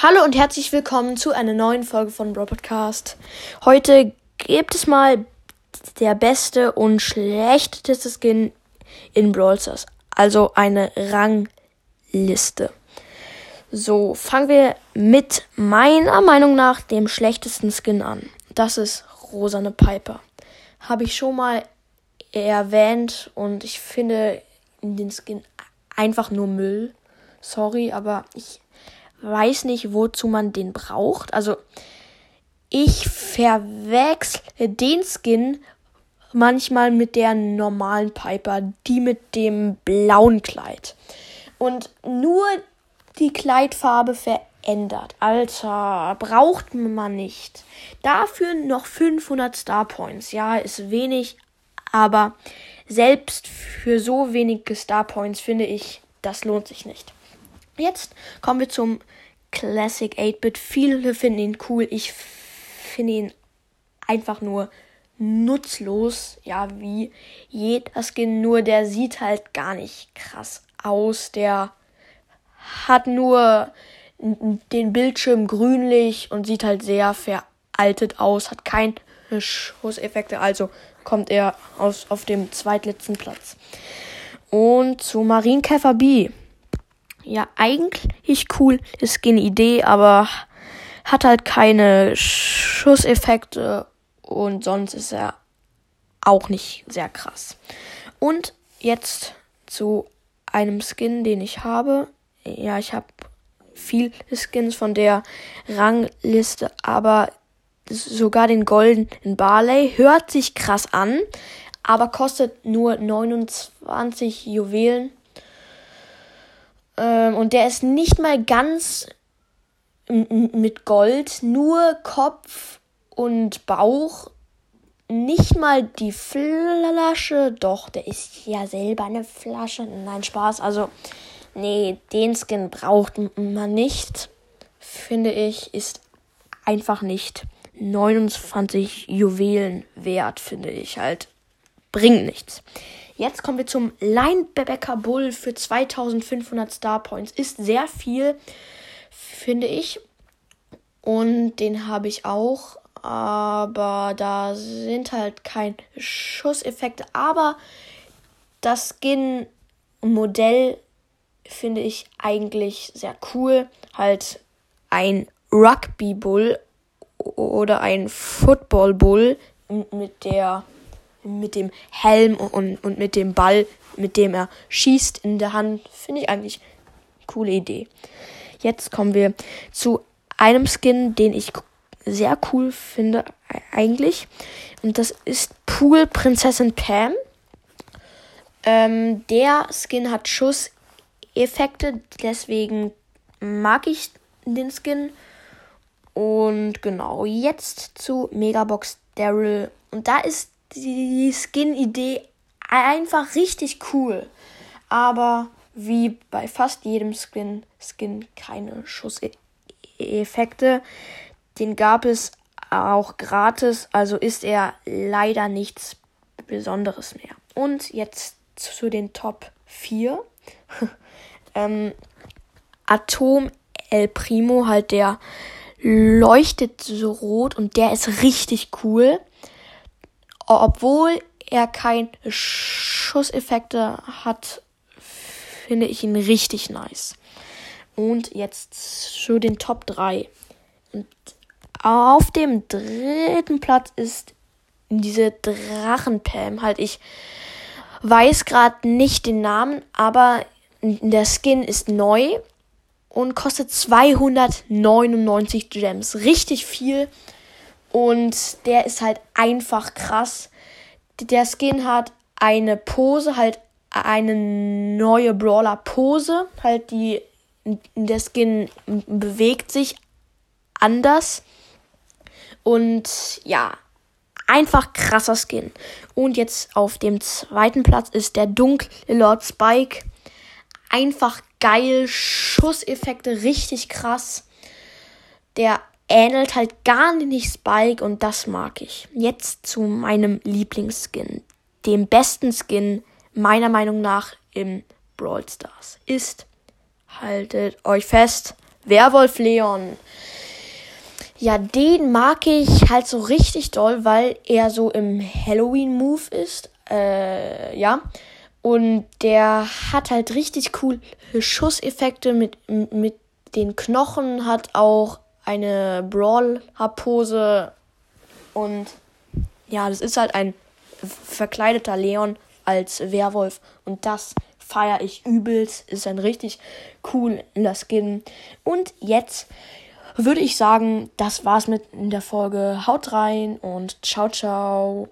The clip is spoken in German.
Hallo und herzlich willkommen zu einer neuen Folge von Bro Podcast. Heute gibt es mal der beste und schlechteste Skin in Brawl Stars. Also eine Rangliste. So, fangen wir mit meiner Meinung nach dem schlechtesten Skin an. Das ist Rosane Piper. Habe ich schon mal erwähnt und ich finde den Skin einfach nur Müll. Sorry, aber ich weiß nicht, wozu man den braucht. Also ich verwechsle den Skin manchmal mit der normalen Piper, die mit dem blauen Kleid. Und nur die Kleidfarbe verändert. Alter, braucht man nicht. Dafür noch 500 Star Points. Ja, ist wenig, aber selbst für so wenige Star Points finde ich, das lohnt sich nicht. Jetzt kommen wir zum Classic 8-Bit. Viele finden ihn cool. Ich finde ihn einfach nur nutzlos. Ja, wie jeder Skin. Nur der sieht halt gar nicht krass aus. Der hat nur den Bildschirm grünlich und sieht halt sehr veraltet aus. Hat keine Schusseffekte. Also kommt er aus, auf dem zweitletzten Platz. Und zu Marienkäfer B ja eigentlich cool, ist eine Idee, aber hat halt keine Schusseffekte und sonst ist er auch nicht sehr krass. Und jetzt zu einem Skin, den ich habe. Ja, ich habe viele Skins von der Rangliste, aber sogar den goldenen Barley hört sich krass an, aber kostet nur 29 Juwelen ähm, und der ist nicht mal ganz mit Gold, nur Kopf und Bauch. Nicht mal die Flasche. Doch, der ist ja selber eine Flasche. Nein, Spaß. Also, nee, den Skin braucht man nicht. Finde ich, ist einfach nicht 29 Juwelen wert, finde ich halt. Bringt nichts. Jetzt kommen wir zum Linebacker Bull für 2500 Star Points. Ist sehr viel, finde ich. Und den habe ich auch. Aber da sind halt keine Schusseffekte. Aber das Skin-Modell finde ich eigentlich sehr cool. Halt ein Rugby Bull oder ein Football Bull mit der mit dem Helm und, und mit dem Ball, mit dem er schießt in der Hand. Finde ich eigentlich eine coole Idee. Jetzt kommen wir zu einem Skin, den ich sehr cool finde eigentlich. Und das ist Pool Prinzessin Pam. Ähm, der Skin hat Schusseffekte, deswegen mag ich den Skin. Und genau, jetzt zu Megabox Daryl. Und da ist die Skin-Idee einfach richtig cool. Aber wie bei fast jedem Skin, Skin keine Schusseffekte. Den gab es auch gratis, also ist er leider nichts Besonderes mehr. Und jetzt zu den Top 4. ähm, Atom El Primo, halt der leuchtet so rot und der ist richtig cool obwohl er keine Schusseffekte hat, finde ich ihn richtig nice. Und jetzt zu den Top 3. Und auf dem dritten Platz ist diese Drachenpam. Halt, ich weiß gerade nicht den Namen, aber der Skin ist neu und kostet 299 Gems. Richtig viel. Und der ist halt einfach krass. Der Skin hat eine Pose, halt eine neue Brawler-Pose. Halt die, der Skin bewegt sich anders. Und ja, einfach krasser Skin. Und jetzt auf dem zweiten Platz ist der dunkle Lord Spike. Einfach geil, Schusseffekte richtig krass. Der ähnelt halt gar nicht Spike und das mag ich. Jetzt zu meinem Lieblingsskin. Dem besten Skin meiner Meinung nach im Brawl Stars ist, haltet euch fest, Werwolf Leon. Ja, den mag ich halt so richtig doll, weil er so im Halloween-Move ist. Äh, ja. Und der hat halt richtig coole Schusseffekte mit, mit den Knochen, hat auch eine Brawl-Pose. Und ja, das ist halt ein verkleideter Leon als Werwolf. Und das feiere ich übelst. Ist ein richtig cooler Skin. Und jetzt würde ich sagen, das war's mit der Folge. Haut rein und ciao, ciao.